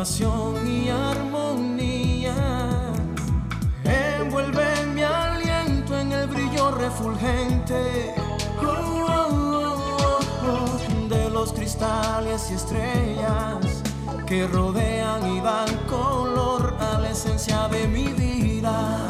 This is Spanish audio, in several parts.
y armonía. Envuelve mi aliento en el brillo refulgente oh, oh, de los cristales y estrellas que rodean y dan color a la esencia de mi vida.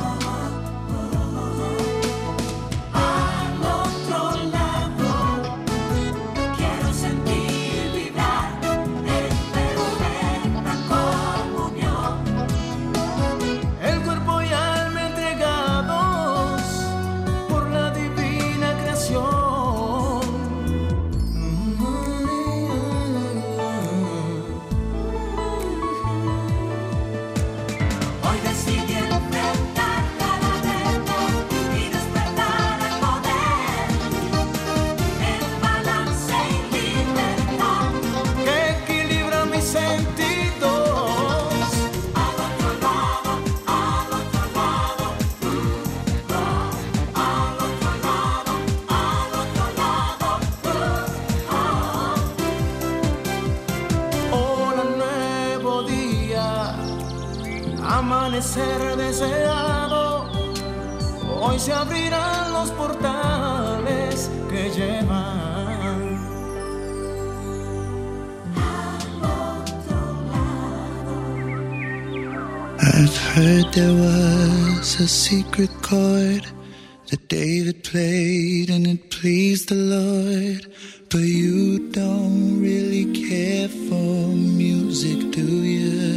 Hoy se abrirán los portales que llevan. I've heard there was a secret chord that David played and it pleased the Lord. But you don't really care for music, do you?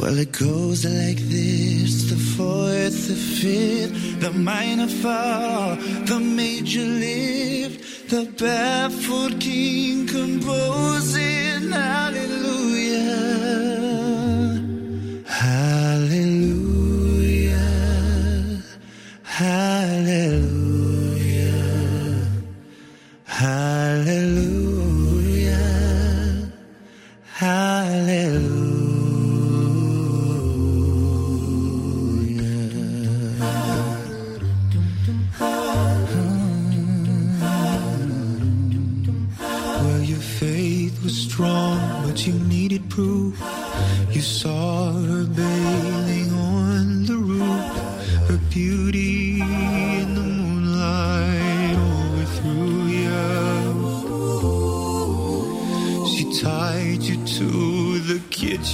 Well, it goes like this the fourth, the fifth, the minor fall, the major lift, the baffled king composing. Hallelujah. Hallelujah.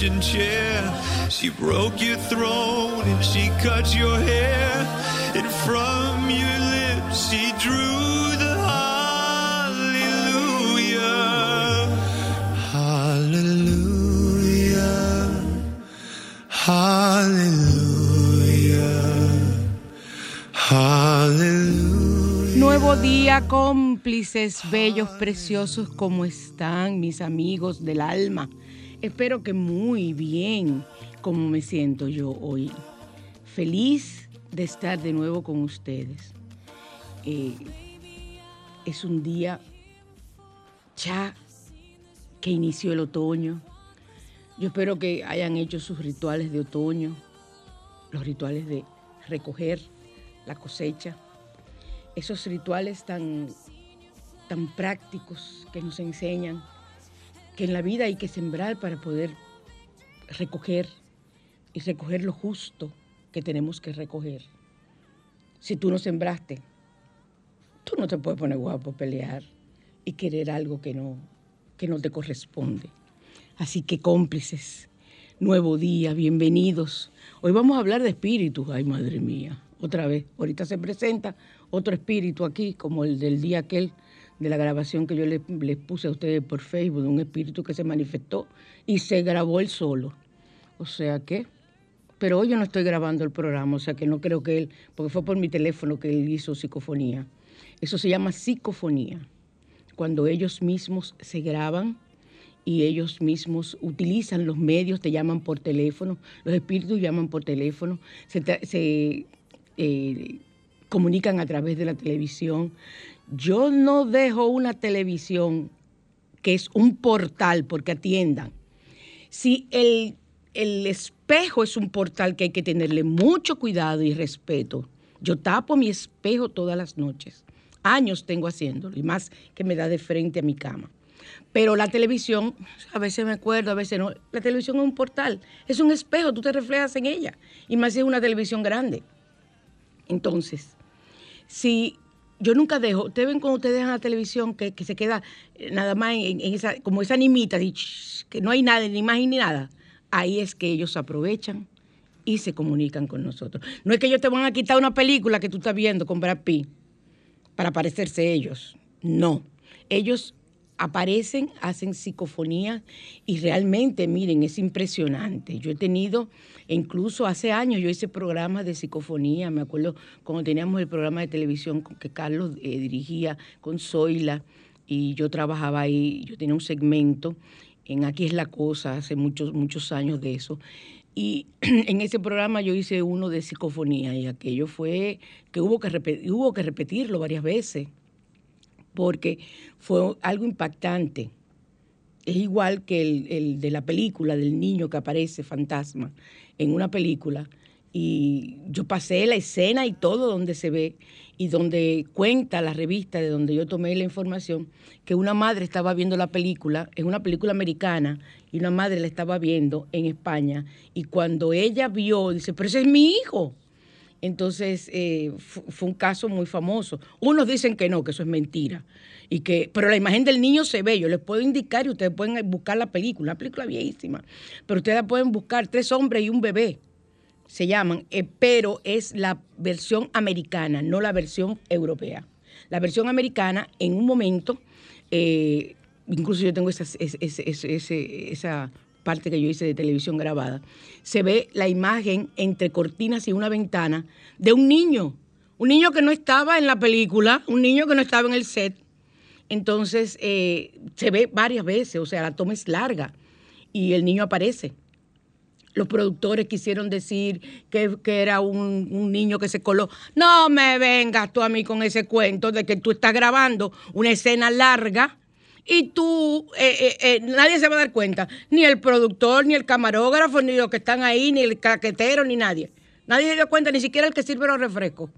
Kitchen. She broke your throne and she cut your hair. And from your lips she drew the Nuevo día, cómplices bellos, preciosos, ¿cómo están mis amigos del alma? Espero que muy bien, como me siento yo hoy. Feliz de estar de nuevo con ustedes. Eh, es un día ya que inició el otoño, yo espero que hayan hecho sus rituales de otoño, los rituales de recoger la cosecha, esos rituales tan, tan prácticos que nos enseñan que en la vida hay que sembrar para poder recoger y recoger lo justo que tenemos que recoger. Si tú no sembraste, tú no te puedes poner guapo, pelear y querer algo que no, que no te corresponde. Así que cómplices, nuevo día, bienvenidos. Hoy vamos a hablar de espíritus. Ay, madre mía, otra vez. Ahorita se presenta otro espíritu aquí, como el del día aquel de la grabación que yo les, puse a ustedes por Facebook, de un espíritu que se manifestó y se grabó él solo. O sea que, pero hoy yo no estoy grabando el programa, o sea que no creo que él, porque fue por mi teléfono que él hizo psicofonía. Eso se llama psicofonía, cuando ellos mismos se graban y ellos mismos utilizan los medios, te llaman por teléfono, los espíritus llaman por teléfono, se, eh, comunican a través de la televisión. Yo no dejo una televisión que es un portal porque atiendan. Si el, el espejo es un portal que hay que tenerle mucho cuidado y respeto, yo tapo mi espejo todas las noches Años tengo haciéndolo y más que me da de frente a mi cama. Pero la televisión, a veces me acuerdo, a veces no. La televisión es un portal, es un espejo, tú te reflejas en ella. Y más si es una televisión grande. Entonces, si yo nunca dejo, ustedes ven cuando ustedes dejan la televisión que, se queda eh, nada más en, esa, como esa animita, que no hay nada, ni imagen ni nada. Ahí es que ellos aprovechan y se comunican con nosotros. No es que ellos te van a quitar una película que tú estás viendo con Brad Pitt para parecerse ellos. No. Ellos aparecen, hacen psicofonía y realmente, miren, es impresionante. Yo he tenido, incluso hace años, yo hice programas de psicofonía, me acuerdo cuando teníamos el programa de televisión que Carlos eh, dirigía con Zoila y yo trabajaba ahí, yo tenía un segmento en Aquí es la cosa, hace muchos, muchos años de eso. Y en ese programa yo hice uno de psicofonía y aquello fue que hubo que, hubo que repetirlo varias veces porque fue algo impactante. Es igual que el, de la película del niño que aparece fantasma en una película. Y yo pasé la escena y todo donde se ve y donde cuenta la revista de donde yo tomé la información que una madre estaba viendo la película, es una película americana, y una madre la estaba viendo en España. Y cuando ella vio, dice, pero ese es mi hijo. Entonces eh, fue un caso muy famoso. Unos dicen que no, que eso es mentira. Y que, pero la imagen del niño se ve, yo les puedo indicar y ustedes pueden buscar la película, una película viejísima. Pero ustedes pueden buscar tres hombres y un bebé, se llaman, eh, pero es la versión americana, no la versión europea. La versión americana, en un momento, eh, incluso yo tengo esa, esa parte que yo hice de televisión grabada, se ve la imagen entre cortinas y una ventana de un niño, un niño que no estaba en la película, un niño que no estaba en el set. Entonces eh, se ve varias veces, o sea, la toma es larga y el niño aparece. Los productores quisieron decir que, era un, un, niño que se coló. No me vengas tú a mí con ese cuento de que tú estás grabando una escena larga y tú, eh, eh, eh, nadie se va a dar cuenta, ni el productor, ni el camarógrafo, ni los que están ahí, ni el caquetero, ni nadie. Nadie se dio cuenta, ni siquiera el que sirve los refrescos.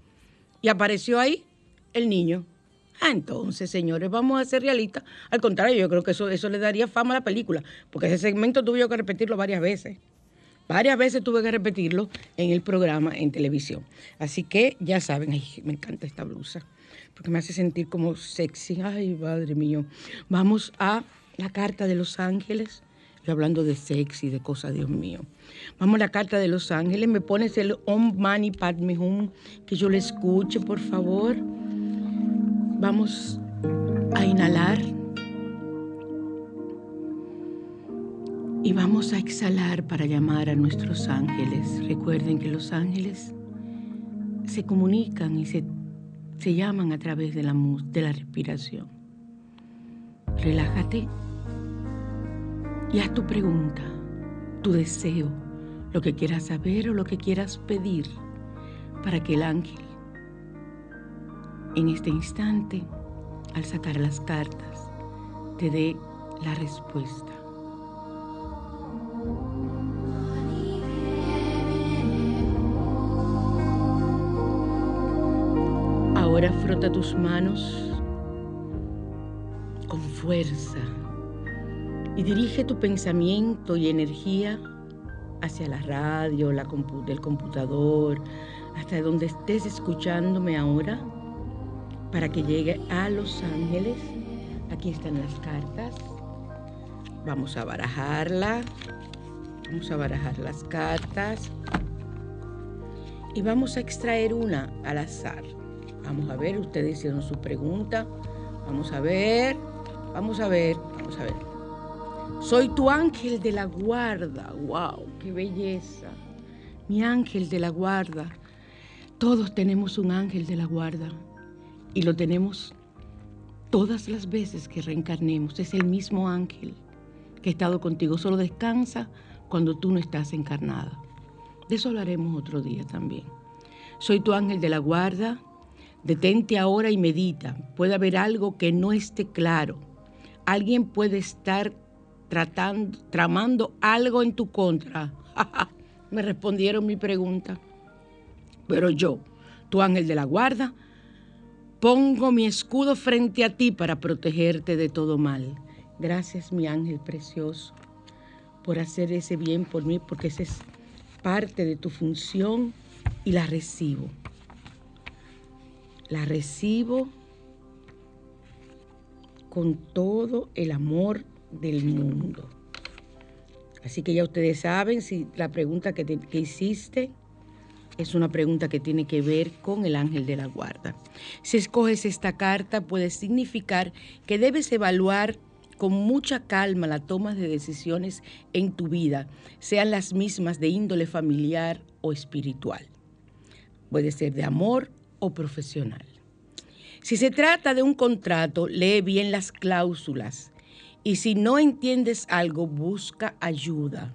Y apareció ahí el niño. Ah, entonces, señores, vamos a ser realistas. Al contrario, yo creo que eso, eso le daría fama a la película, porque ese segmento tuve yo que repetirlo varias veces. Varias veces tuve que repetirlo en el programa en televisión. Así que ya saben, ay, me encanta esta blusa porque me hace sentir como sexy. Ay, padre mío. Vamos a la carta de los ángeles. Yo hablando de sexy, de cosas, Dios mío. Vamos a la carta de los ángeles. Me pones el Om Mani Padme Hum, que yo le escuche, por favor. Vamos a inhalar. Y vamos a exhalar para llamar a nuestros ángeles. Recuerden que los ángeles se comunican y se se llaman a través de la, de la respiración. Relájate y haz tu pregunta, tu deseo, lo que quieras saber o lo que quieras pedir para que el ángel en este instante, al sacar las cartas, te dé la respuesta. Ahora frota tus manos con fuerza y dirige tu pensamiento y energía hacia la radio, la del computador, hasta donde estés escuchándome ahora, para que llegue a Los Ángeles. Aquí están las cartas. Vamos a barajarla. Vamos a barajar las cartas. Y vamos a extraer una al azar. Vamos a ver, ustedes hicieron su pregunta. Vamos a ver, vamos a ver, vamos a ver. Soy tu ángel de la guarda. ¡Wow! ¡Qué belleza! Mi ángel de la guarda. Todos tenemos un ángel de la guarda y lo tenemos todas las veces que reencarnemos. Es el mismo ángel que ha estado contigo. Solo descansa cuando tú no estás encarnada. De eso hablaremos otro día también. Soy tu ángel de la guarda Detente ahora y medita. Puede haber algo que no esté claro. Alguien puede estar tratando, tramando algo en tu contra. Me respondieron mi pregunta. Pero yo, tu ángel de la guarda, Pongo mi escudo frente a ti para protegerte de todo mal. Gracias, mi ángel precioso, por hacer ese bien por mí, porque esa es parte de tu función y la recibo. La recibo con todo el amor del mundo. Así que ya ustedes saben si la pregunta que, que hiciste es una pregunta que tiene que ver con el ángel de la guarda. Si escoges esta carta puede significar que debes evaluar con mucha calma la toma de decisiones en tu vida, sean las mismas de índole familiar o espiritual. Puede ser de amor o profesional. Si se trata de un contrato, lee bien las cláusulas y si no entiendes algo, busca ayuda.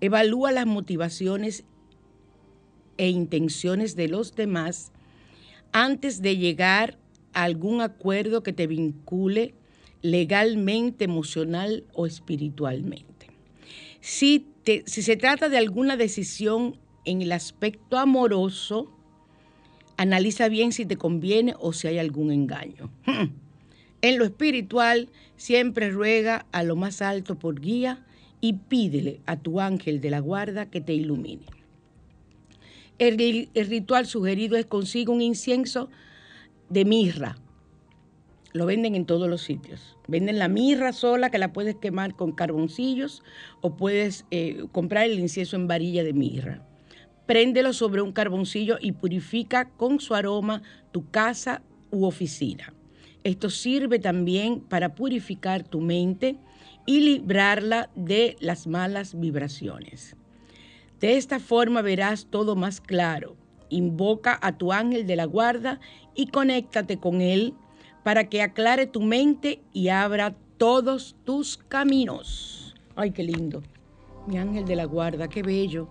Evalúa las motivaciones e intenciones de los demás antes de llegar a algún acuerdo que te vincule legalmente, emocional o espiritualmente. Si, si se trata de alguna decisión en el aspecto amoroso, analiza bien si te conviene o si hay algún engaño. En lo espiritual, siempre ruega a lo más alto por guía y pídele a tu ángel de la guarda que te ilumine. El, ritual sugerido es consigo un incienso de mirra. Lo venden en todos los sitios. Venden la mirra sola que la puedes quemar con carboncillos o puedes eh, comprar el incienso en varilla de mirra. Préndelo sobre un carboncillo y purifica con su aroma tu casa u oficina. Esto sirve también para purificar tu mente y librarla de las malas vibraciones. De esta forma verás todo más claro. Invoca a tu ángel de la guarda y conéctate con él para que aclare tu mente y abra todos tus caminos. Ay, qué lindo. Mi ángel de la guarda, qué bello.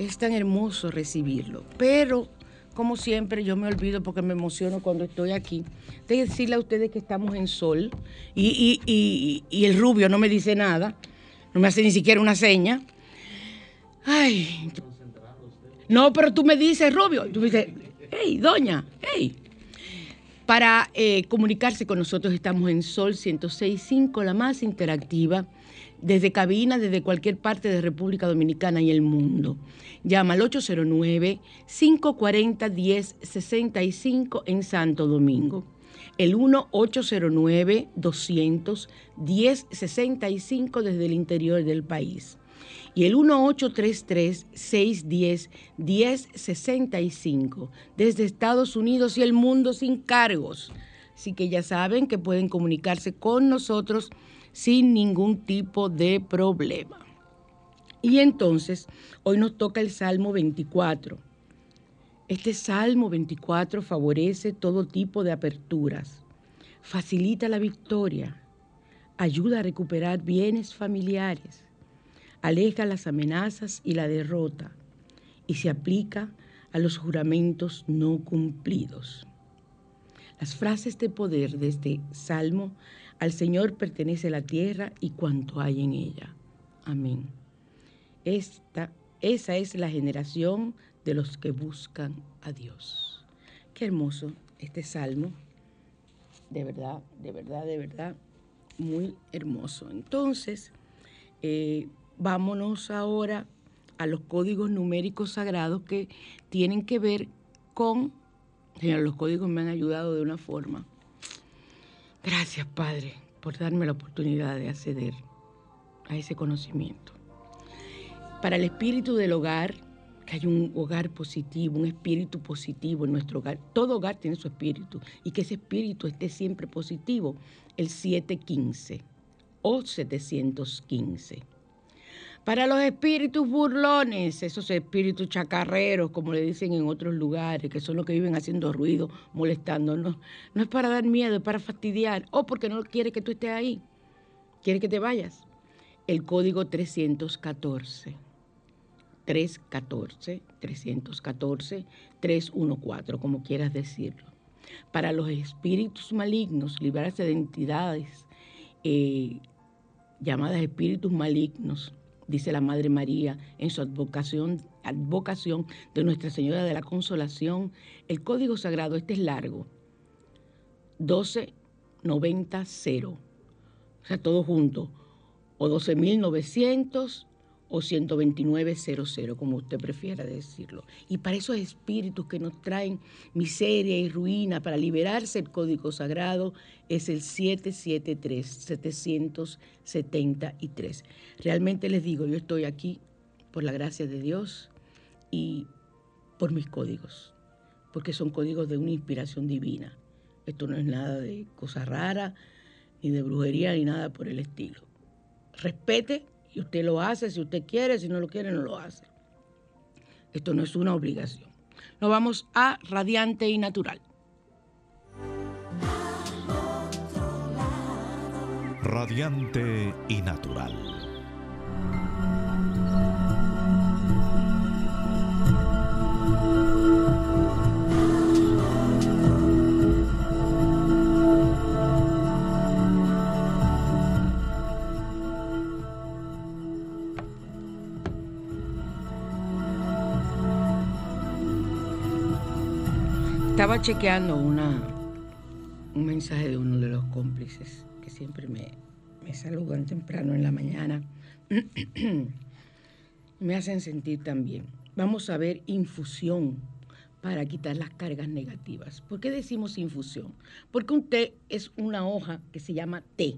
Es tan hermoso recibirlo. Pero, como siempre, yo me olvido porque me emociono cuando estoy aquí. De decirle a ustedes que estamos en sol y, el rubio no me dice nada, no me hace ni siquiera una seña. Ay. No, pero tú me dices, Rubio, tú me dices, hey, doña, hey. Para eh, comunicarse con nosotros estamos en Sol 106.5, la más interactiva, desde cabina, desde cualquier parte de República Dominicana y el mundo. Llama al 809-540-1065 en Santo Domingo. El 1-809-200-1065 desde el interior del país y el 1833-610-1065 desde Estados Unidos y el mundo sin cargos. Así que ya saben que pueden comunicarse con nosotros sin ningún tipo de problema. Y entonces, hoy nos toca el Salmo 24. Este Salmo 24 favorece todo tipo de aperturas, facilita la victoria, ayuda a recuperar bienes familiares, aleja las amenazas y la derrota y se aplica a los juramentos no cumplidos. Las frases de poder de este salmo, al Señor pertenece la tierra y cuanto hay en ella. Amén. Esta, esa es la generación de los que buscan a Dios. Qué hermoso este salmo. De verdad, de verdad, de verdad, muy hermoso. Entonces, eh, vámonos ahora a los códigos numéricos sagrados que tienen que ver con, Señor, los códigos me han ayudado de una forma. Gracias, Padre, por darme la oportunidad de acceder a ese conocimiento. Para el espíritu del hogar, que hay un hogar positivo, un espíritu positivo en nuestro hogar. Todo hogar tiene su espíritu y que ese espíritu esté siempre positivo. El 715 o 715. Para los espíritus burlones, esos espíritus chacarreros, como le dicen en otros lugares, que son los que viven haciendo ruido, molestándonos, no es para dar miedo, es para fastidiar, o porque no quiere que tú estés ahí, quiere que te vayas. El código 314. 314, 314, 314, como quieras decirlo. Para los espíritus malignos, librarse de entidades eh, llamadas espíritus malignos, dice la Madre María en su advocación, advocación de Nuestra Señora de la Consolación. El código sagrado, este es largo, 12900. O sea, todo junto. O 12900 o 12900, como usted prefiera decirlo. Y para esos espíritus que nos traen miseria y ruina, para liberarse el código sagrado, es el 773, 773. Realmente les digo, yo estoy aquí por la gracia de Dios y por mis códigos, porque son códigos de una inspiración divina. Esto no es nada de cosa rara, ni de brujería, ni nada por el estilo. Respete y usted lo hace si usted quiere, si no lo quiere, no lo hace. Esto no es una obligación. Nos vamos a radiante y natural. Radiante y natural. Estaba chequeando una, un mensaje de uno de los cómplices que siempre me, me saludan temprano en la mañana. me hacen sentir también. Vamos a ver infusión para quitar las cargas negativas. ¿Por qué decimos infusión? Porque un té es una hoja que se llama té.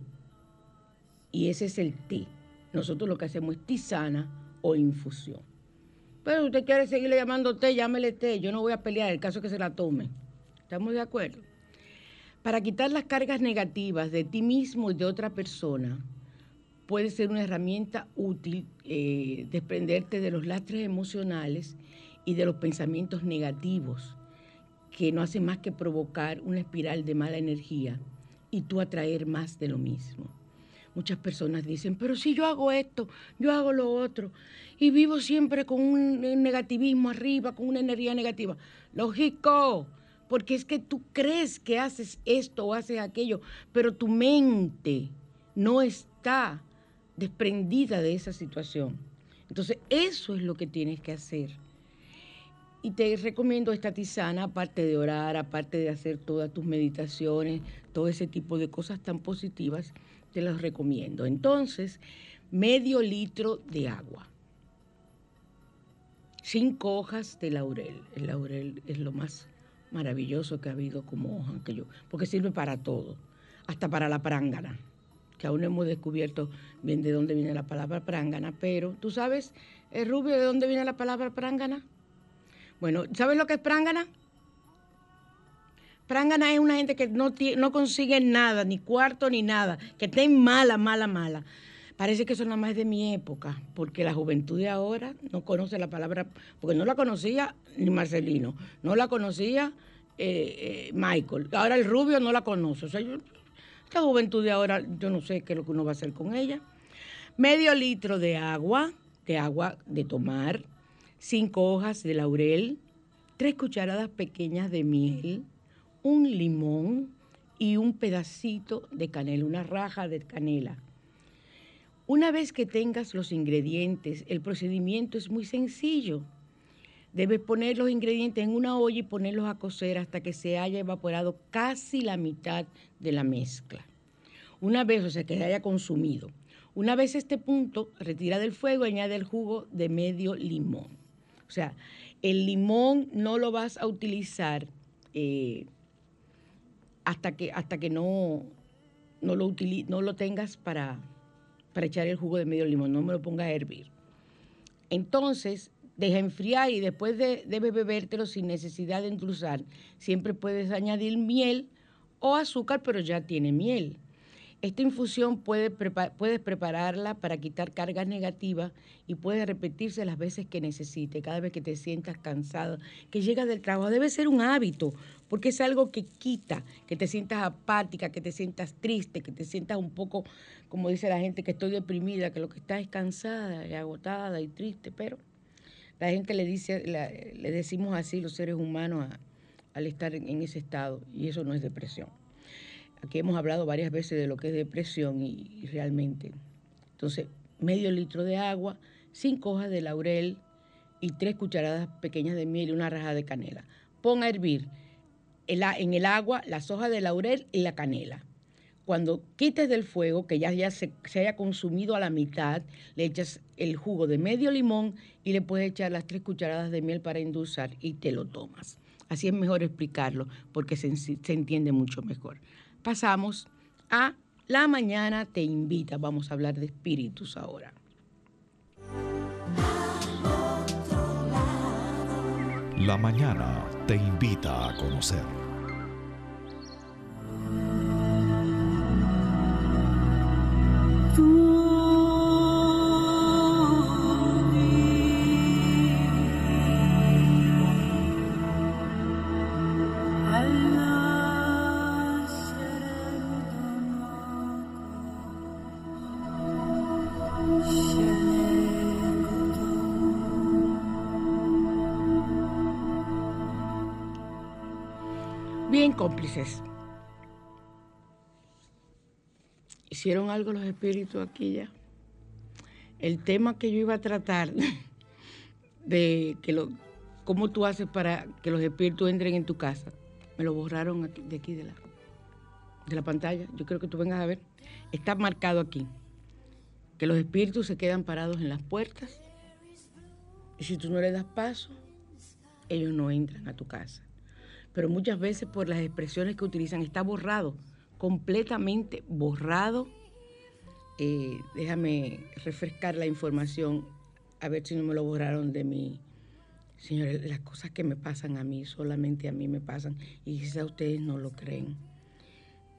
Y ese es el té. Nosotros lo que hacemos es tisana o infusión. Pero usted quiere seguirle llamando té, llámele té. Yo no voy a pelear, el caso es que se la tome. ¿Estamos de acuerdo? Para quitar las cargas negativas de ti mismo y de otra persona, puede ser una herramienta útil eh, desprenderte de los lastres emocionales y de los pensamientos negativos que no hacen más que provocar una espiral de mala energía y tú atraer más de lo mismo. Muchas personas dicen, pero si yo hago esto, yo hago lo otro, y vivo siempre con un negativismo arriba, con una energía negativa. Lógico, porque es que tú crees que haces esto o haces aquello, pero tu mente no está desprendida de esa situación. Entonces, eso es lo que tienes que hacer. Y te recomiendo esta tisana, aparte de orar, aparte de hacer todas tus meditaciones, todo ese tipo de cosas tan positivas te los recomiendo. Entonces, medio litro de agua. Cinco hojas de laurel. El laurel es lo más maravilloso que ha habido como hoja que yo, porque sirve para todo, hasta para la prángana, que aún no hemos descubierto bien de dónde viene la palabra prángana, pero tú sabes, el rubio, de dónde viene la palabra prángana. Bueno, ¿sabes lo que es prángana? Prángana es una gente que no, no consigue nada, ni cuarto ni nada, que está mala, mala, mala. Parece que eso nada más de mi época, porque la juventud de ahora no conoce la palabra, porque no la conocía ni Marcelino, no la conocía eh, eh, Michael, ahora el rubio no la conoce. O sea, esta juventud de ahora, yo no sé qué es lo que uno va a hacer con ella. Medio litro de agua, de agua de tomar, cinco hojas de laurel, tres cucharadas pequeñas de miel, un limón y un pedacito de canela, una raja de canela. Una vez que tengas los ingredientes, el procedimiento es muy sencillo. Debes poner los ingredientes en una olla y ponerlos a cocer hasta que se haya evaporado casi la mitad de la mezcla. Una vez, o sea, que se haya consumido. Una vez este punto, retira del fuego, añade el jugo de medio limón. O sea, el limón no lo vas a utilizar eh, hasta que, hasta que no, no, lo no lo tengas para, para echar el jugo de medio limón, no me lo pongas a hervir. Entonces, deja enfriar y después de, debes bebértelo sin necesidad de endulzar. Siempre puedes añadir miel o azúcar, pero ya tiene miel. Esta infusión puedes prepararla para quitar cargas negativas y puede repetirse las veces que necesite, cada vez que te sientas cansado, que llegas del trabajo. Debe ser un hábito, porque es algo que quita, que te sientas apática, que te sientas triste, que te sientas un poco, como dice la gente, que estoy deprimida, que lo que está es cansada agotada y triste, pero la gente le dice, le decimos así los seres humanos al estar en ese estado, y eso no es depresión. Aquí hemos hablado varias veces de lo que es depresión y, realmente. Entonces, medio litro de agua, cinco hojas de laurel y tres cucharadas pequeñas de miel y una raja de canela. Pon a hervir. en el agua las hojas de laurel y la canela. Cuando quites del fuego, que ya, se, haya consumido a la mitad, le echas el jugo de medio limón y le puedes echar las tres cucharadas de miel para endulzar y te lo tomas. Así es mejor explicarlo porque se entiende mucho mejor. Pasamos a la mañana te invita. Vamos a hablar de espíritus ahora. La mañana te invita a conocer. ¿Hicieron algo los espíritus aquí ya? El tema que yo iba a tratar de que lo, cómo tú haces para que los espíritus entren en tu casa, me lo borraron de aquí de la, de la pantalla. Yo creo que tú vengas a ver. Está marcado aquí que los espíritus se quedan parados en las puertas y si tú no le das paso, ellos no entran a tu casa. Pero muchas veces por las expresiones que utilizan está borrado, completamente borrado. Eh, déjame refrescar la información, a ver si no me lo borraron de mí. Señores, las cosas que me pasan a mí, solamente a mí me pasan, y quizás ustedes no lo creen.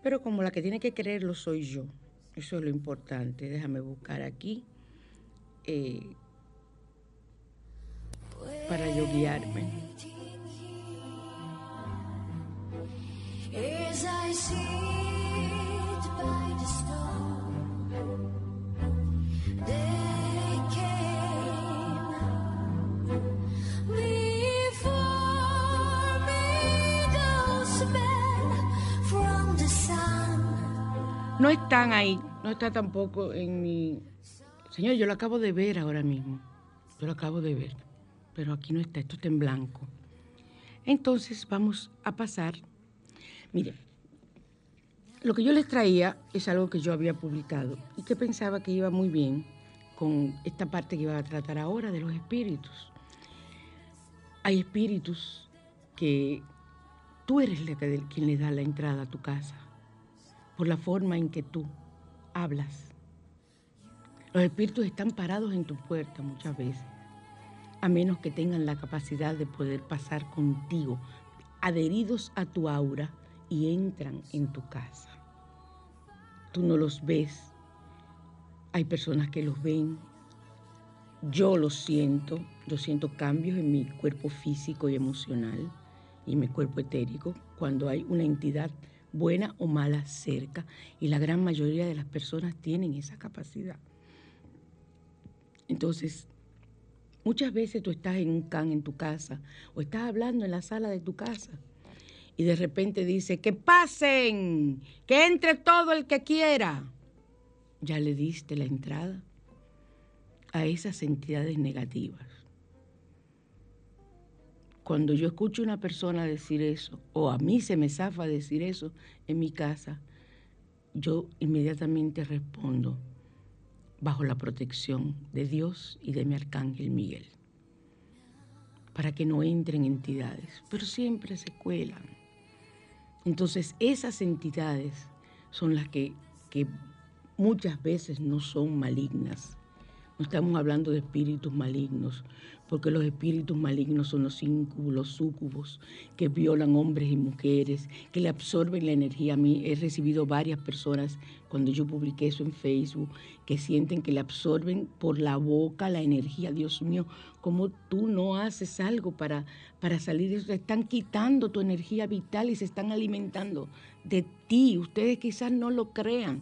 Pero como la que tiene que creerlo soy yo. Eso es lo importante. Déjame buscar aquí eh, para yo guiarme. No están ahí, no está tampoco en mi... Señor, yo lo acabo de ver ahora mismo, yo lo acabo de ver, pero aquí no está, esto está en blanco. Entonces vamos a pasar, miren, lo que yo les traía es algo que yo había publicado y que pensaba que iba muy bien con esta parte que iba a tratar ahora de los espíritus. Hay espíritus que tú eres quien le da la entrada a tu casa por la forma en que tú hablas. Los espíritus están parados en tu puerta muchas veces, a menos que tengan la capacidad de poder pasar contigo, adheridos a tu aura y entran en tu casa. Tú no los ves, hay personas que los ven, yo los siento, yo siento cambios en mi cuerpo físico y emocional y mi cuerpo etérico cuando hay una entidad buena o mala cerca, y la gran mayoría de las personas tienen esa capacidad. Entonces, muchas veces tú estás en un can en tu casa o estás hablando en la sala de tu casa y de repente dice, que pasen, que entre todo el que quiera. Ya le diste la entrada a esas entidades negativas. Cuando yo escucho a una persona decir eso, o a mí se me zafa decir eso en mi casa, yo inmediatamente respondo bajo la protección de Dios y de mi arcángel Miguel, para que no entren entidades, pero siempre se cuelan. Entonces esas entidades son las que, muchas veces no son malignas, no estamos hablando de espíritus malignos, porque los espíritus malignos son los íncubos, los súcubos, que violan hombres y mujeres, que le absorben la energía. A mí he recibido varias personas, cuando yo publiqué eso en Facebook, que sienten que le absorben por la boca la energía. Dios mío, ¿cómo tú no haces algo para, para salir de eso? Te están quitando tu energía vital y se están alimentando de ti. Ustedes quizás no lo crean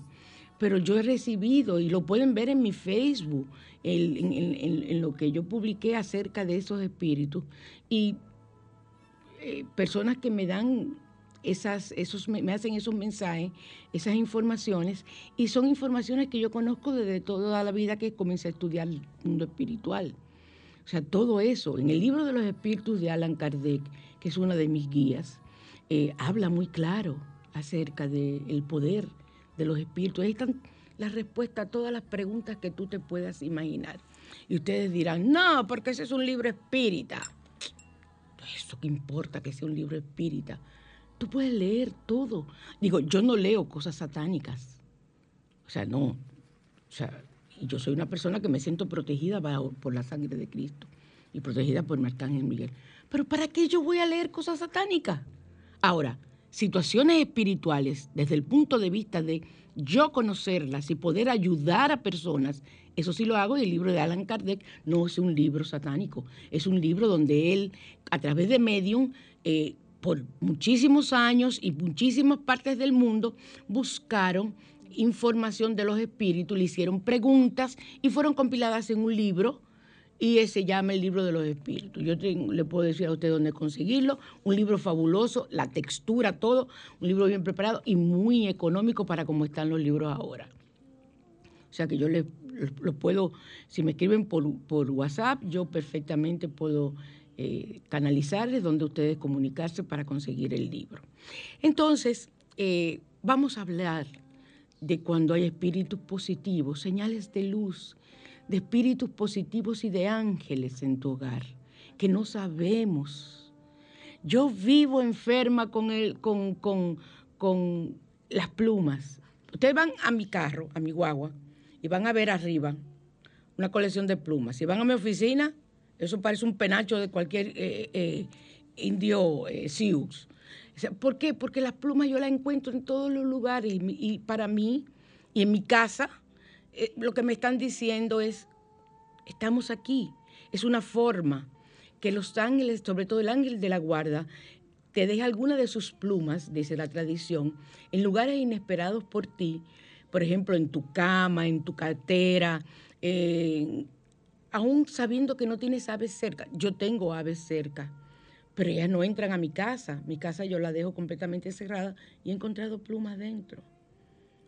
pero yo he recibido, y lo pueden ver en mi Facebook, en, lo que yo publiqué acerca de esos espíritus, y eh, personas que me dan esas, esos, me hacen esos mensajes, esas informaciones, y son informaciones que yo conozco desde toda la vida que comencé a estudiar el mundo espiritual. O sea, todo eso, en el libro de los espíritus de Alan Kardec, que es una de mis guías, eh, habla muy claro acerca del poder de los espíritus. Ahí están las respuestas a todas las preguntas que tú te puedas imaginar. Y ustedes dirán, no, porque ese es un libro espírita. Eso qué importa que sea un libro espírita. Tú puedes leer todo. Digo, yo no leo cosas satánicas. O sea, no. O sea, yo soy una persona que me siento protegida por la sangre de Cristo y protegida por Martán Miguel. Pero ¿para qué yo voy a leer cosas satánicas? Ahora, situaciones espirituales desde el punto de vista de yo conocerlas y poder ayudar a personas, eso sí lo hago y el libro de Alan Kardec no es un libro satánico, es un libro donde él, a través de Medium, eh, por muchísimos años y muchísimas partes del mundo, buscaron información de los espíritus, le hicieron preguntas y fueron compiladas en un libro y se llama El libro de los espíritus. Yo le puedo decir a usted dónde conseguirlo. Un libro fabuloso, la textura, todo. Un libro bien preparado y muy económico para cómo están los libros ahora. O sea que yo les lo puedo, si me escriben por, WhatsApp, yo perfectamente puedo eh, canalizarles donde ustedes comunicarse para conseguir el libro. Entonces, eh, vamos a hablar de cuando hay espíritus positivos, señales de luz de espíritus positivos y de ángeles en tu hogar, que no sabemos. Yo vivo enferma con, el, con, con, con las plumas. Ustedes van a mi carro, a mi guagua, y van a ver arriba una colección de plumas. Si van a mi oficina, eso parece un penacho de cualquier eh, eh, indio eh, Sioux. ¿Por qué? Porque las plumas yo las encuentro en todos los lugares y para mí, y en mi casa, eh, lo que me están diciendo es, estamos aquí. Es una forma que los ángeles, sobre todo el ángel de la guarda, te deja alguna de sus plumas, dice la tradición, en lugares inesperados por ti, por ejemplo, en tu cama, en tu cartera, aún sabiendo que no tienes aves cerca. Yo tengo aves cerca, pero ellas no entran a mi casa. Mi casa yo la dejo completamente cerrada y he encontrado plumas dentro.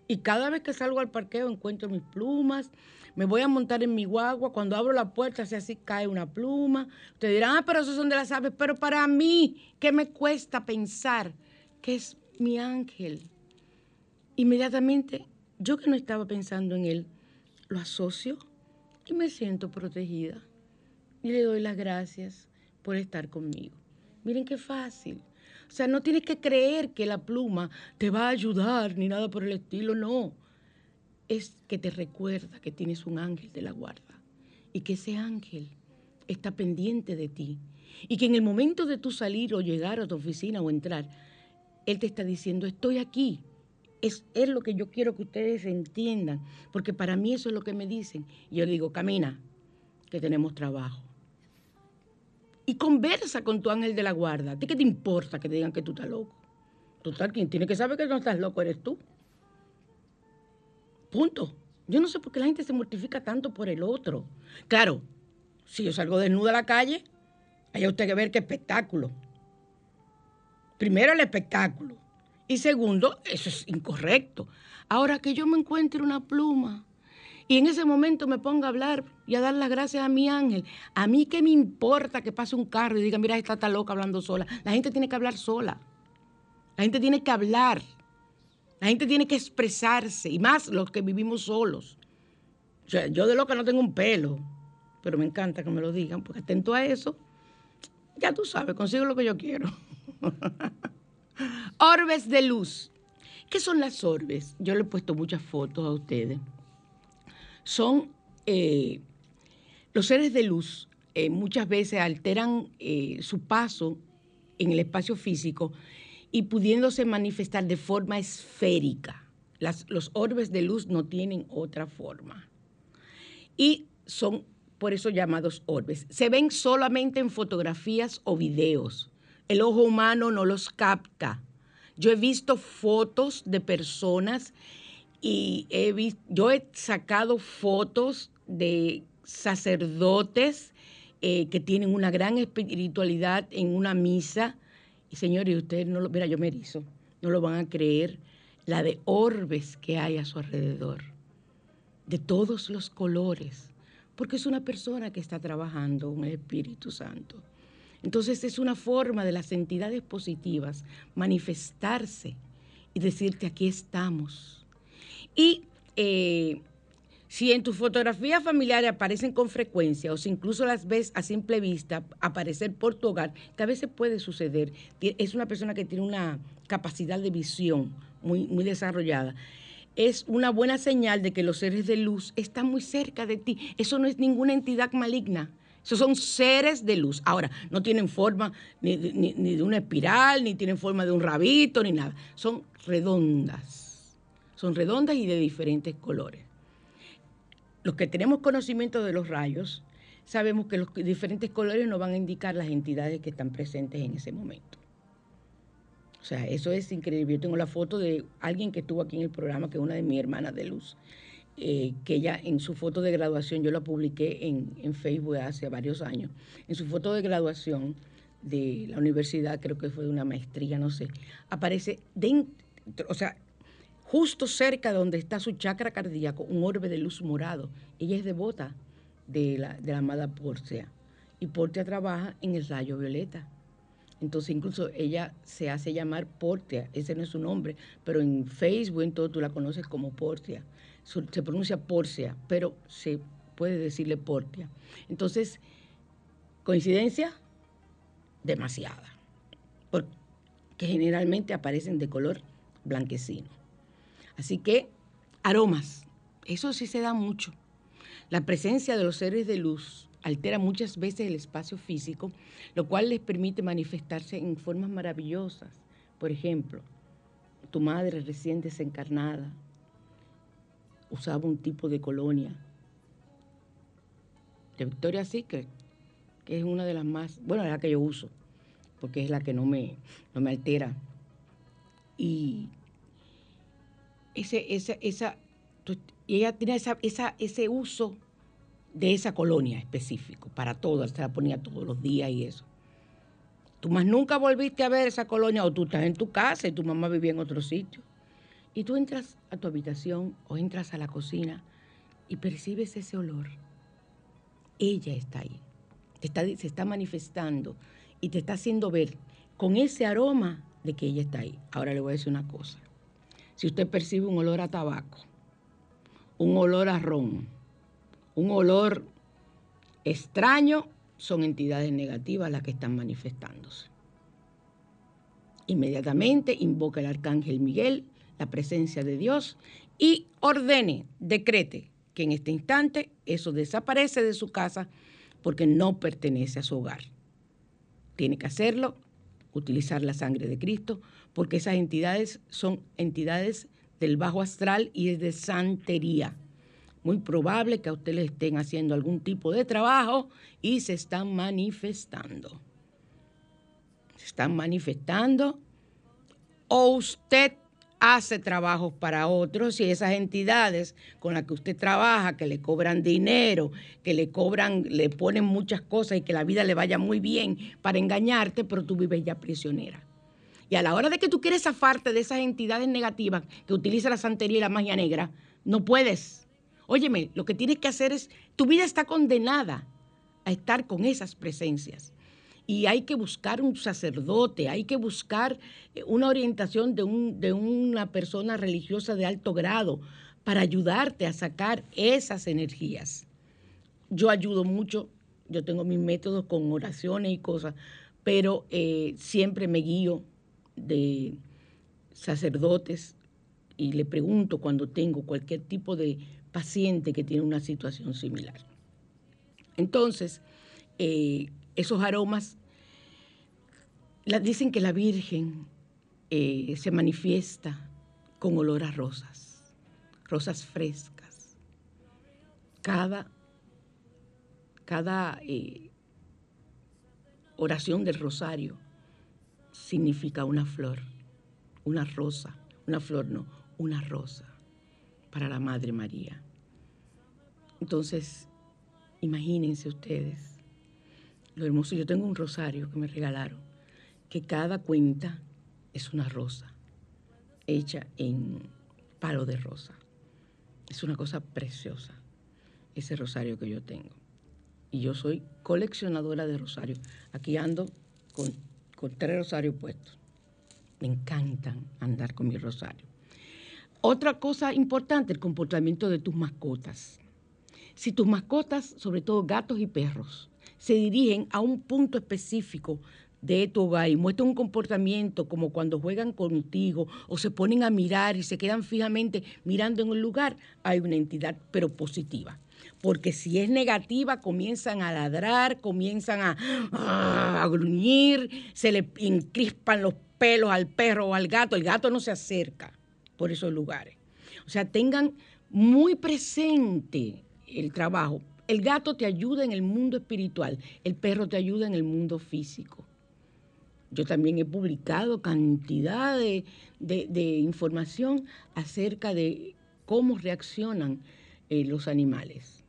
Y cada vez que salgo al parqueo encuentro mis plumas, me voy a montar en mi guagua, cuando abro la puerta así, así cae una pluma. Ustedes dirán, ah, pero esos son de las aves, pero para mí, ¿qué me cuesta pensar que es mi ángel? Inmediatamente, yo que no estaba pensando en él, lo asocio y me siento protegida. Y le doy las gracias por estar conmigo. Miren qué fácil. O sea, no tienes que creer que la pluma te va a ayudar ni nada por el estilo, no. Es que te recuerda que tienes un ángel de la guarda y que ese ángel está pendiente de ti y que en el momento de tu salir o llegar a tu oficina o entrar, él te está diciendo, estoy aquí. Es, es lo que yo quiero que ustedes entiendan, porque para mí eso es lo que me dicen. Y yo digo, camina, que tenemos trabajo y conversa con tu ángel de la guarda. ¿A ti qué te importa que te digan que tú estás loco? Total, quien tiene que saber que no estás loco eres tú. Punto. Yo no sé por qué la gente se mortifica tanto por el otro. Claro, si yo salgo desnuda a la calle, hay usted que ver qué espectáculo. Primero el espectáculo. Y segundo, eso es incorrecto. Ahora que yo me encuentre una pluma y en ese momento me ponga a hablar y a dar las gracias a mi ángel. A mí qué me importa que pase un carro y diga, mira, esta está loca hablando sola. La gente tiene que hablar sola. La gente tiene que hablar. La gente tiene que expresarse. Y más los que vivimos solos. O sea, yo de loca no tengo un pelo. Pero me encanta que me lo digan, porque atento a eso, ya tú sabes, consigo lo que yo quiero. orbes de luz. ¿Qué son las orbes? Yo le he puesto muchas fotos a ustedes son eh, los seres de luz eh, muchas veces alteran eh, su paso en el espacio físico y pudiéndose manifestar de forma esférica. los orbes de luz no tienen otra forma. Y son por eso llamados orbes. Se ven solamente en fotografías o videos. El ojo humano no los capta. Yo he visto fotos de personas y he visto, yo he sacado fotos de sacerdotes eh, que tienen una gran espiritualidad en una misa. Y señores, ustedes no lo, mira, yo me erizo, no lo van a creer, la de orbes que hay a su alrededor, de todos los colores, porque es una persona que está trabajando un Espíritu Santo. Entonces es una forma de las entidades positivas manifestarse y decirte aquí estamos. Y eh, si en tus fotografías familiares aparecen con frecuencia o si incluso las ves a simple vista aparecer por tu hogar, que a veces puede suceder, es una persona que tiene una capacidad de visión muy, desarrollada, es una buena señal de que los seres de luz están muy cerca de ti. Eso no es ninguna entidad maligna. Esos son seres de luz. Ahora, no tienen forma ni, ni de una espiral, ni tienen forma de un rabito, ni nada. Son redondas. Son redondas y de diferentes colores los que tenemos conocimiento de los rayos, sabemos que los diferentes colores nos van a indicar las entidades que están presentes en ese momento. O sea, eso es increíble. Yo tengo la foto de alguien que estuvo aquí en el programa, que es una de mis hermanas de luz, eh, que ella en su foto de graduación, yo la publiqué en, Facebook hace varios años, en su foto de graduación de la universidad, creo que fue de una maestría, no sé, aparece dentro, o sea, justo cerca de donde está su chakra cardíaco, un orbe de luz morado. Ella es devota de la, de la amada Porcia. Y Portia trabaja en el rayo violeta. Entonces, incluso ella se hace llamar Portia, ese no es su nombre, pero en Facebook, en todo, tú la conoces como Portia. Se pronuncia Porcia, pero se puede decirle Portia. Entonces, coincidencia demasiada, porque generalmente aparecen de color blanquecino. Así que aromas, eso sí se da mucho. La presencia de los seres de luz altera muchas veces el espacio físico, lo cual les permite manifestarse en formas maravillosas. Por ejemplo, tu madre recién desencarnada usaba un tipo de colonia de Victoria Secret, que es una de las más, bueno, la que yo uso, porque es la que no me, no me altera. Y ese, esa, esa, y ella tenía esa, esa, ese uso de esa colonia específico, para todo, se la ponía todos los días y eso. Tú más nunca volviste a ver esa colonia, o tú estás en tu casa y tu mamá vivía en otro sitio. Y tú entras a tu habitación o entras a la cocina y percibes ese olor. Ella está ahí, está, se está manifestando y te está haciendo ver con ese aroma de que ella está ahí. Ahora le voy a decir una cosa. Si usted percibe un olor a tabaco, un olor a ron, un olor extraño, son entidades negativas las que están manifestándose. Inmediatamente invoca el arcángel Miguel, la presencia de Dios, y ordene, decrete que en este instante eso desaparece de su casa porque no pertenece a su hogar. Tiene que hacerlo, utilizar la sangre de Cristo, porque esas entidades son entidades del bajo astral y es de santería. Muy probable que a usted le estén haciendo algún tipo de trabajo y se están manifestando. Se están manifestando o usted hace trabajos para otros y esas entidades con las que usted trabaja, que le cobran dinero, que le cobran, le ponen muchas cosas y que la vida le vaya muy bien para engañarte, pero tú vives ya prisionera. Y a la hora de que tú quieres zafarte de esas entidades negativas que utiliza la santería y la magia negra, no puedes. Óyeme, lo que tienes que hacer es, tu vida está condenada a estar con esas presencias. Y hay que buscar un sacerdote, hay que buscar eh, una orientación de, un, de una persona religiosa de alto grado para ayudarte a sacar esas energías. Yo ayudo mucho, yo tengo mis métodos con oraciones y cosas, pero eh, siempre me guío de sacerdotes y le pregunto cuando tengo cualquier tipo de paciente que tiene una situación similar. Entonces, eh, esos aromas, dicen que la Virgen eh, se manifiesta con olor a rosas, rosas frescas. Cada, cada eh, oración del rosario significa una flor, una rosa, una flor no, una rosa para la Madre María. Entonces, imagínense ustedes lo hermoso. Yo tengo un rosario que me regalaron, que cada cuenta es una rosa hecha en palo de rosa. Es una cosa preciosa, ese rosario que yo tengo. y yo soy coleccionadora de rosarios. Aquí ando con, con tres rosarios puestos. Me encantan andar con mi rosario. Otra cosa importante, el comportamiento de tus mascotas. Si tus mascotas, sobre todo gatos y perros, se dirigen a un punto específico de tu hogar y muestran un comportamiento como cuando juegan contigo o se ponen a mirar y se quedan fijamente mirando en un lugar, hay una entidad pero positiva. Porque si es negativa, comienzan a ladrar, comienzan a, a gruñir, se le encrispan los pelos al perro o al gato. El gato no se acerca por esos lugares. O sea, tengan muy presente el trabajo. El gato te ayuda en el mundo espiritual, el perro te ayuda en el mundo físico. Yo también he publicado cantidad de, información acerca de cómo reaccionan eh, los animales.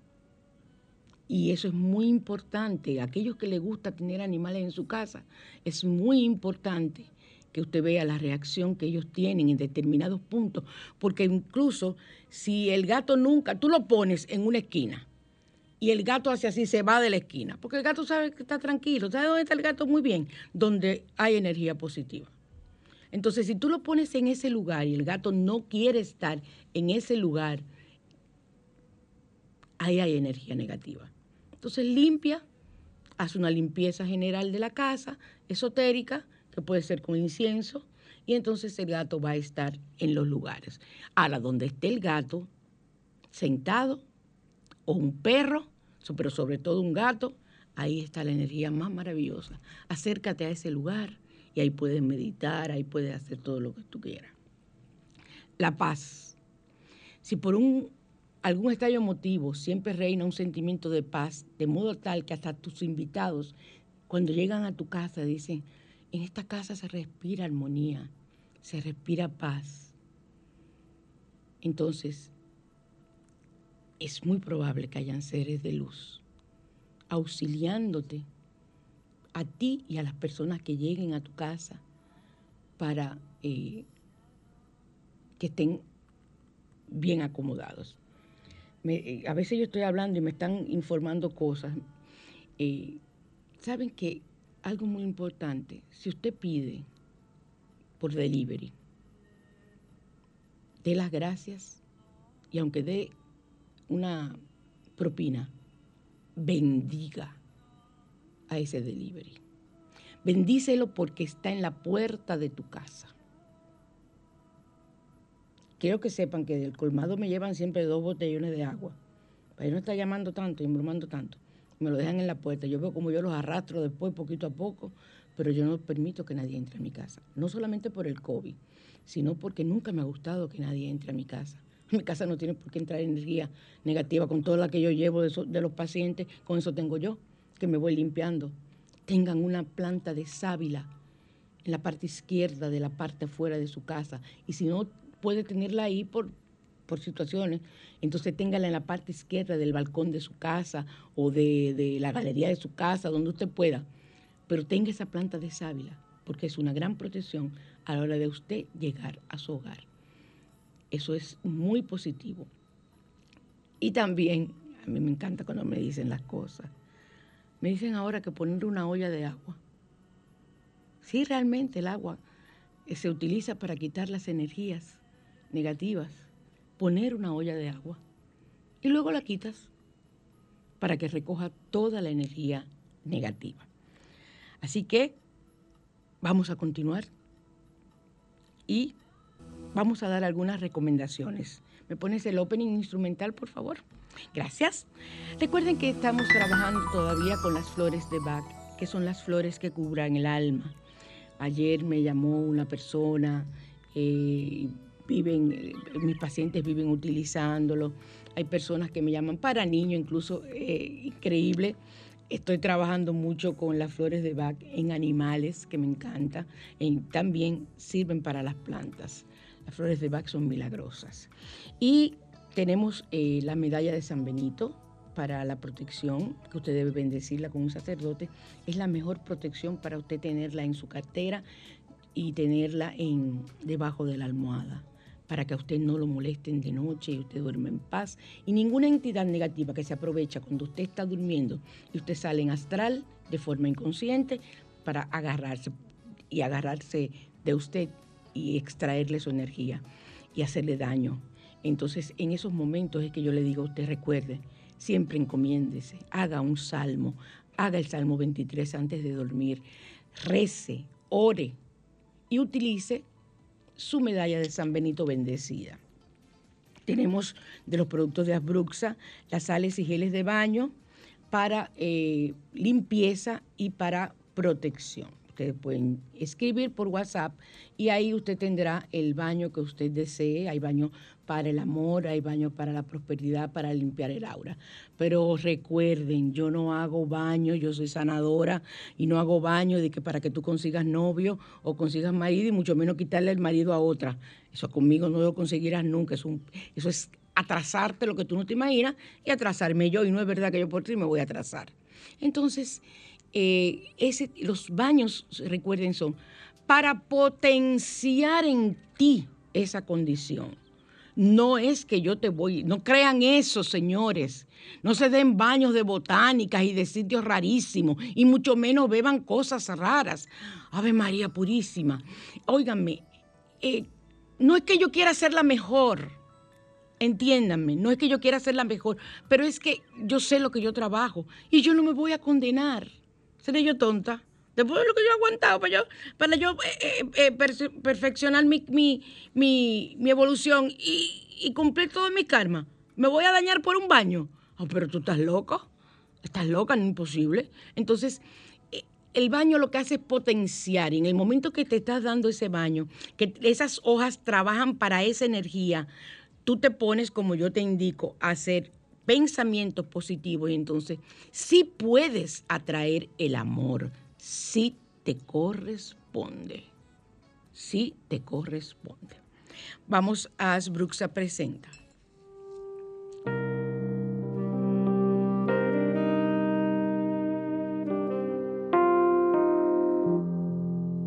Y eso es muy importante. Aquellos que les gusta tener animales en su casa, es muy importante que usted vea la reacción que ellos tienen en determinados puntos. Porque incluso si el gato nunca, tú lo pones en una esquina y el gato hace así, se va de la esquina, porque el gato sabe que está tranquilo. ¿Sabe dónde está el gato? Muy bien, donde hay energía positiva. Entonces, si tú lo pones en ese lugar y el gato no quiere estar en ese lugar, ahí hay energía negativa. Entonces, limpia, haz una limpieza general de la casa, esotérica, que puede ser con incienso, y entonces el gato va a estar en los lugares. Ahora, donde esté el gato sentado o un perro, pero sobre todo un gato, ahí está la energía más maravillosa. Acércate a ese lugar y ahí puedes meditar, ahí puedes hacer todo lo que tú quieras. La paz. Si por un, algún estadio motivo siempre reina un sentimiento de paz, de modo tal que hasta tus invitados, cuando llegan a tu casa, dicen, en esta casa se respira armonía, se respira paz. Entonces, es muy probable que hayan seres de luz auxiliándote a ti y a las personas que lleguen a tu casa para eh, que estén bien acomodados. Eh, a veces yo estoy hablando y me están informando cosas. Eh, Saben que algo muy importante, si usted pide por delivery, dé las gracias y aunque dé una propina, bendiga a ese delivery. Bendícelo porque está en la puerta de tu casa. Quiero que sepan que del colmado me llevan siempre dos botellones de agua. Para no estar llamando tanto y embromando tanto. Me lo dejan en la puerta. Yo veo como yo los arrastro después, poquito a poco, pero yo no permito que nadie entre a mi casa. No solamente por el COVID, sino porque nunca me ha gustado que nadie entre a mi casa. Mi casa no tiene por qué entrar energía negativa con toda la que yo llevo de, los pacientes, con eso tengo yo, que me voy limpiando. Tengan una planta de sábila en la parte izquierda de la parte fuera de su casa. Y si no puede tenerla ahí por, por situaciones, entonces téngala en la parte izquierda del balcón de su casa o de, de la galería de su casa, donde usted pueda. Pero tenga esa planta de sábila, porque es una gran protección a la hora de usted llegar a su hogar. Eso es muy positivo. Y también, a mí me encanta cuando me dicen las cosas. Me dicen ahora que poner una olla de agua. Sí, realmente el agua eh, se utiliza para quitar las energías negativas. Poner una olla de agua. Y luego la quitas para que recoja toda la energía negativa. Así que vamos a continuar y vamos a dar algunas recomendaciones. ¿Me pones el opening instrumental, por favor? Gracias. Recuerden que estamos trabajando todavía con las flores de Bach, que son las flores que cubran el alma. Ayer me llamó una persona, eh, viven, eh, mis pacientes viven utilizándolo. Hay personas que me llaman para niños, incluso eh, increíble. Estoy trabajando mucho con las flores de Bach en animales, que me encanta, y también sirven para las plantas. Las flores de Bach son milagrosas. Y tenemos eh, la medalla de San Benito para la protección, que usted debe bendecirla con un sacerdote. Es la mejor protección para usted tenerla en su cartera y tenerla en, debajo de la almohada, para que a usted no lo molesten de noche y usted duerme en paz. Y ninguna entidad negativa que se aprovecha cuando usted está durmiendo y usted sale en astral de forma inconsciente para agarrarse y agarrarse de usted y extraerle su energía y hacerle daño. Entonces, en esos momentos es que yo le digo a usted, recuerde, siempre encomiéndese, haga un salmo, haga el Salmo 23 antes de dormir, rece, ore y utilice su medalla de San Benito bendecida. Tenemos de los productos de Asbruxa las sales y geles de baño para eh, limpieza y para protección. Ustedes pueden escribir por WhatsApp y ahí usted tendrá el baño que usted desee. Hay baño para el amor, hay baño para la prosperidad, para limpiar el aura. Pero recuerden, yo no hago baño, yo soy sanadora y no hago baño de que para que tú consigas novio o consigas marido y mucho menos quitarle el marido a otra. Eso conmigo no lo conseguirás nunca. Eso, eso es atrasarte lo que tú no te imaginas y atrasarme yo. Y no es verdad que yo por ti me voy a atrasar. Entonces, eh, los baños, recuerden, son para potenciar en ti esa condición. No es que yo te voy, no crean eso, señores. No se den baños de botánicas y de sitios rarísimos, y mucho menos beban cosas raras. Ave María Purísima. Óiganme, eh, no es que yo quiera ser la mejor, entiéndanme, no es que yo quiera ser la mejor, pero es que yo sé lo que yo trabajo y yo no me voy a condenar. ¿Seré yo tonta? Después de lo que yo he aguantado para yo, para yo eh, eh, eh, perfeccionar mi, mi, evolución y, cumplir todo mi karma, ¿me voy a dañar por un baño? Oh, pero tú estás loco. Estás loca, no es imposible. Entonces, el baño lo que hace es potenciar. Y en el momento que te estás dando ese baño, que esas hojas trabajan para esa energía, tú te pones, como yo te indico, a hacer pensamientos positivos y entonces sí puedes atraer el amor, sí te corresponde, sí te corresponde. Vamos a Asbruxa Presenta.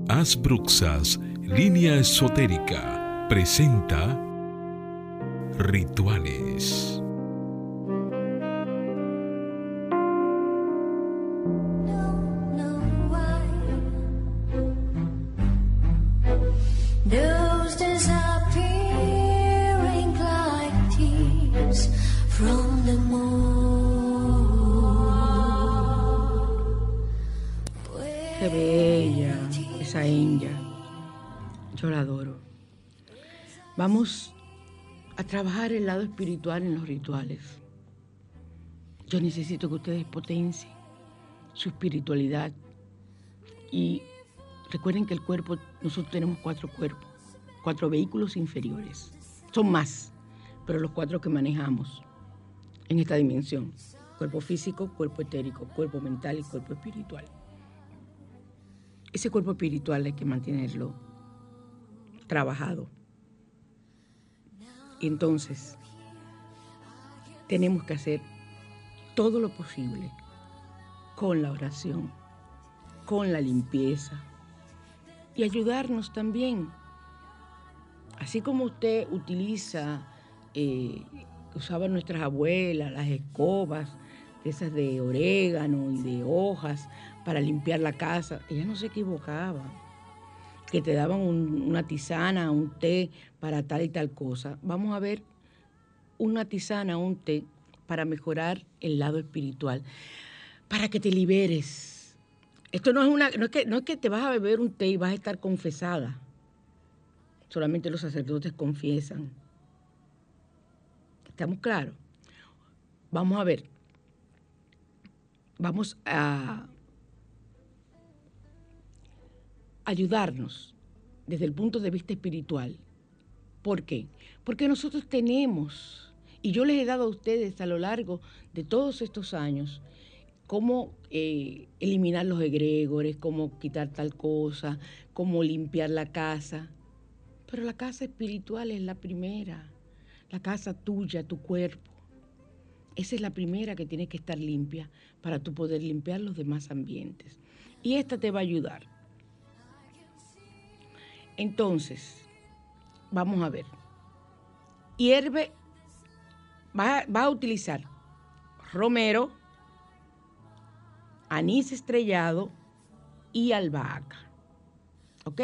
Asbruxas, línea esotérica, presenta rituales. Trabajar el lado espiritual en los rituales. Yo necesito que ustedes potencien su espiritualidad. Y recuerden que el cuerpo, nosotros tenemos cuatro cuerpos, cuatro vehículos inferiores. Son más, pero los cuatro que manejamos en esta dimensión. Cuerpo físico, cuerpo etérico, cuerpo mental y cuerpo espiritual. Ese cuerpo espiritual hay que mantenerlo trabajado entonces, tenemos que hacer todo lo posible con la oración, con la limpieza y ayudarnos también. Así como usted utiliza, eh, usaban nuestras abuelas, las escobas, esas de orégano y de hojas para limpiar la casa, ellas no se equivocaban que te daban una tisana, un té para tal y tal cosa. Vamos a ver una tisana, un té para mejorar el lado espiritual, para que te liberes. Esto no es una, no es que, no es que te vas a beber un té y vas a estar confesada. Solamente los sacerdotes confiesan. ¿Estamos claros? Vamos a ver. Vamos a ayudarnos desde el punto de vista espiritual. ¿Por qué? Porque nosotros tenemos, y yo les he dado a ustedes a lo largo de todos estos años, cómo eh, eliminar los egregores, cómo quitar tal cosa, cómo limpiar la casa. Pero la casa espiritual es la primera, la casa tuya, tu cuerpo. Esa es la primera que tiene que estar limpia para tú poder limpiar los demás ambientes. Y esta te va a ayudar. Entonces, vamos a ver. hierve, va, va a utilizar romero, anís estrellado y albahaca. ¿Ok?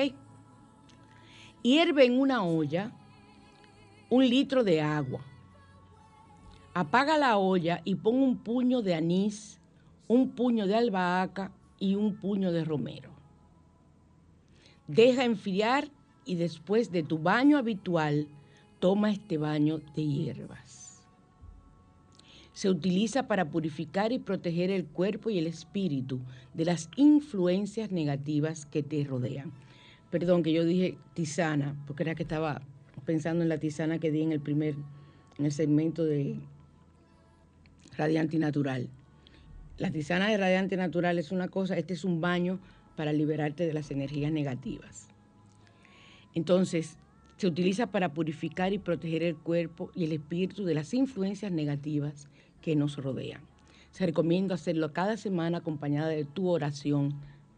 Hierve en una olla un litro de agua. Apaga la olla y pon un puño de anís, un puño de albahaca y un puño de romero. Deja enfriar y después de tu baño habitual, toma este baño de hierbas. Se utiliza para purificar y proteger el cuerpo y el espíritu de las influencias negativas que te rodean. Perdón que yo dije tisana, porque era que estaba pensando en la tisana que di en el primer, en el segmento de Radiante Natural. La tisana de Radiante Natural es una cosa, este es un baño para liberarte de las energías negativas. Entonces, se utiliza para purificar y proteger el cuerpo y el espíritu de las influencias negativas que nos rodean. Se recomienda hacerlo cada semana acompañada de tu oración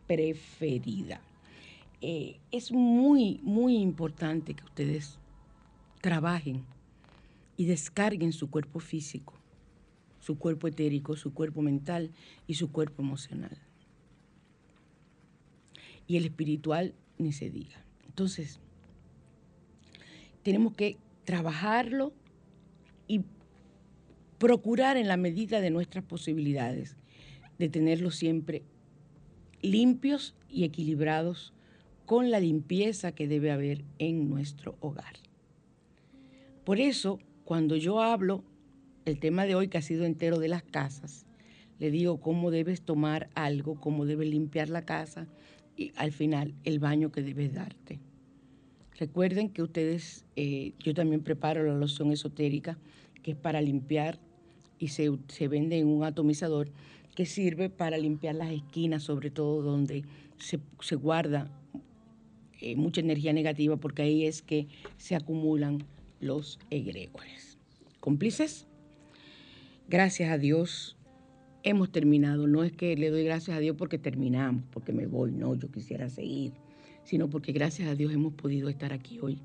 preferida. Eh, es muy, muy importante que ustedes trabajen y descarguen su cuerpo físico, su cuerpo etérico, su cuerpo mental y su cuerpo emocional. Y el espiritual ni se diga. Entonces, tenemos que trabajarlo y procurar en la medida de nuestras posibilidades de tenerlos siempre limpios y equilibrados con la limpieza que debe haber en nuestro hogar. Por eso, cuando yo hablo, el tema de hoy que ha sido entero de las casas, le digo cómo debes tomar algo, cómo debes limpiar la casa y al final el baño que debes darte. Recuerden que ustedes, eh, yo también preparo la loción esotérica, que es para limpiar y se, vende en un atomizador que sirve para limpiar las esquinas, sobre todo donde se, se guarda eh, mucha energía negativa, porque ahí es que se acumulan los egregores. ¿Cómplices? Gracias a Dios hemos terminado. No es que le doy gracias a Dios porque terminamos, porque me voy, no, yo quisiera seguir, sino porque gracias a Dios hemos podido estar aquí hoy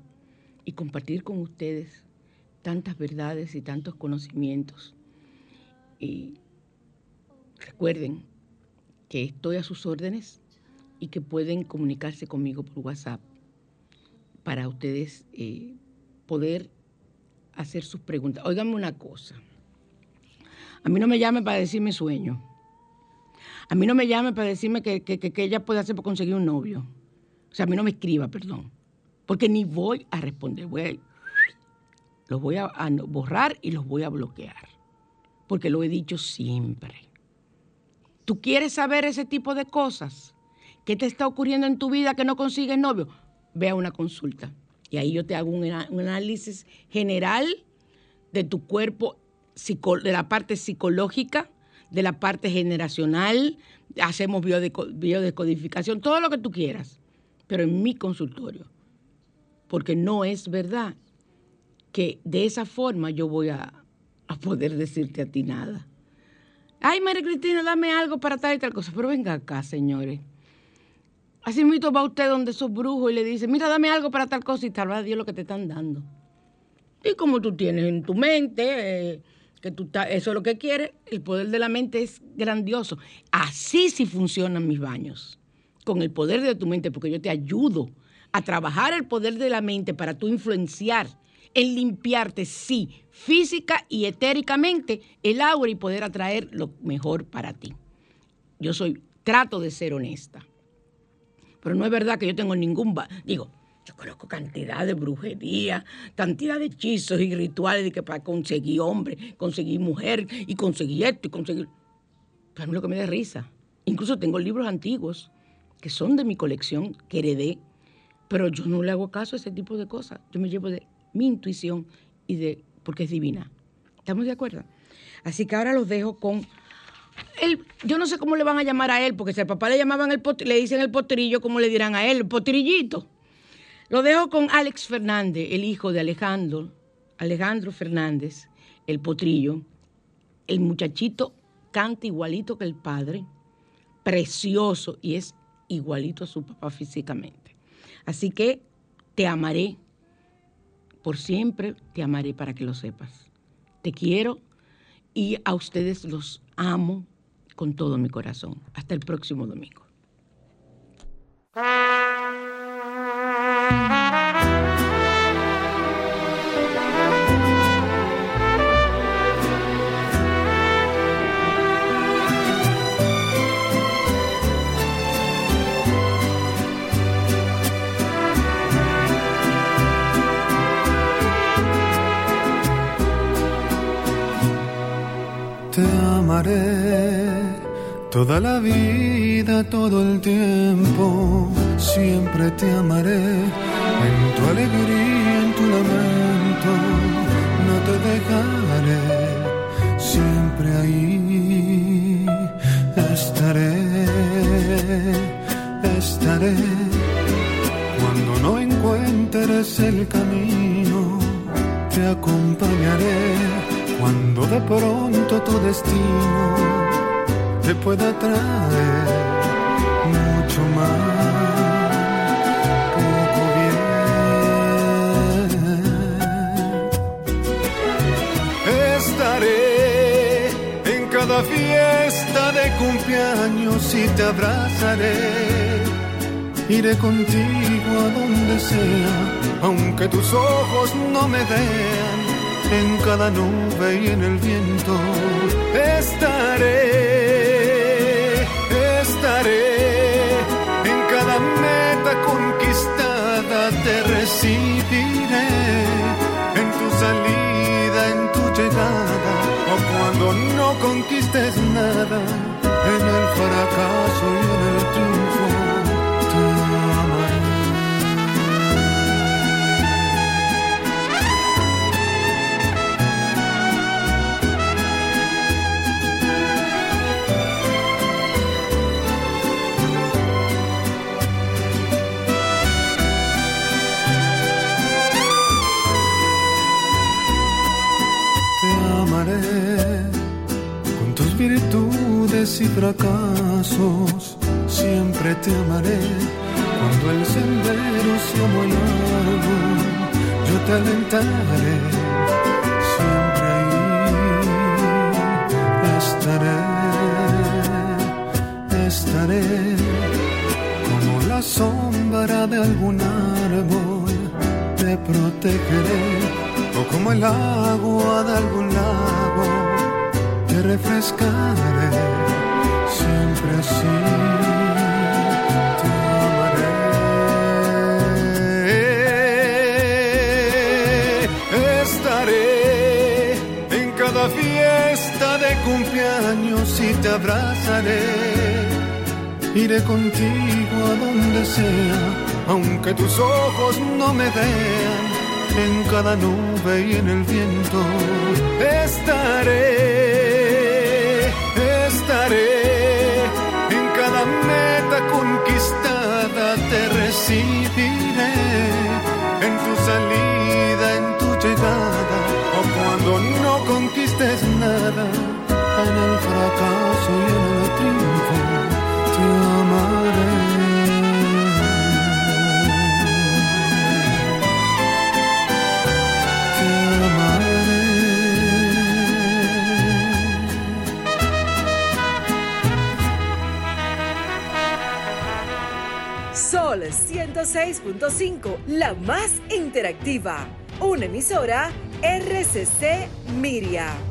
y compartir con ustedes tantas verdades y tantos conocimientos. Y recuerden que estoy a sus órdenes y que pueden comunicarse conmigo por WhatsApp para ustedes eh, poder hacer sus preguntas. Óigame una cosa. A mí no me llame para decirme sueño. A mí no me llame para decirme que, ella puede hacer para conseguir un novio. O sea, a mí no me escriba, perdón. Porque ni voy a responder. Voy los voy a borrar y los voy a bloquear. Porque lo he dicho siempre. ¿Tú quieres saber ese tipo de cosas? ¿Qué te está ocurriendo en tu vida que no consigues novio? Ve a una consulta. Y ahí yo te hago un, análisis general de tu cuerpo, de la parte psicológica, de la parte generacional, hacemos biodescodificación, todo lo que tú quieras, pero en mi consultorio. Porque no es verdad que de esa forma yo voy a, poder decirte a ti nada. Ay, María Cristina, dame algo para tal y tal cosa. Pero venga acá, señores. Así mismo va usted donde esos brujos y le dice, mira, dame algo para tal cosa y tal vez Dios lo que te están dando. Y como tú tienes en tu mente eh, que tú eso es lo que quieres, el poder de la mente es grandioso. Así sí funcionan mis baños, con el poder de tu mente, porque yo te ayudo a trabajar el poder de la mente para tú influenciar en limpiarte, sí, física y etéricamente el aura y poder atraer lo mejor para ti. Yo soy, trato de ser honesta. Pero no es verdad que yo tengo ningún... Digo, yo conozco cantidad de brujería, cantidad de hechizos y rituales de que para conseguir hombre, conseguir mujer y conseguir esto y conseguir... Para mí lo que me da risa. Incluso tengo libros antiguos que son de mi colección, que heredé, pero yo no le hago caso a ese tipo de cosas. Yo me llevo de mi intuición y de... porque es divina. ¿Estamos de acuerdo? Así que ahora los dejo con yo no sé cómo le van a llamar a él, porque si al papá le llamaban el le dicen el potrillo, ¿cómo le dirán a él? El potrillito. Lo dejo con Alex Fernández, el hijo de Alejandro, Alejandro Fernández, el potrillo. El muchachito canta igualito que el padre, precioso, y es igualito a su papá físicamente. Así que te amaré por siempre te amaré para que lo sepas. Te quiero y a ustedes los amo con todo mi corazón. Hasta el próximo domingo. Toda la vida, todo el tiempo, siempre te amaré en tu alegría, en tu lamento, no te dejaré, siempre ahí estaré, estaré. Cuando no encuentres el camino, te acompañaré cuando de pronto tu destino te pueda traer mucho más, poco bien. Estaré en cada fiesta de cumpleaños y te abrazaré. Iré contigo a donde sea, aunque tus ojos no me vean en cada nube y en el viento. Estaré, estaré, en cada meta conquistada te recibiré, en tu salida, en tu llegada, o cuando no conquistes nada, en el fracaso y en el triunfo, virtudes y fracasos. Siempre te amaré cuando el sendero sea muy largo. Yo te alentaré, siempre ahí estaré, estaré como la sombra de algún árbol. Te protegeré o como el agua de algún lago, te refrescaré y te abrazaré. Iré contigo a donde sea, aunque tus ojos no me vean en cada nube y en el viento. Estaré, 106.5, la más interactiva. Una emisora RCC Miria.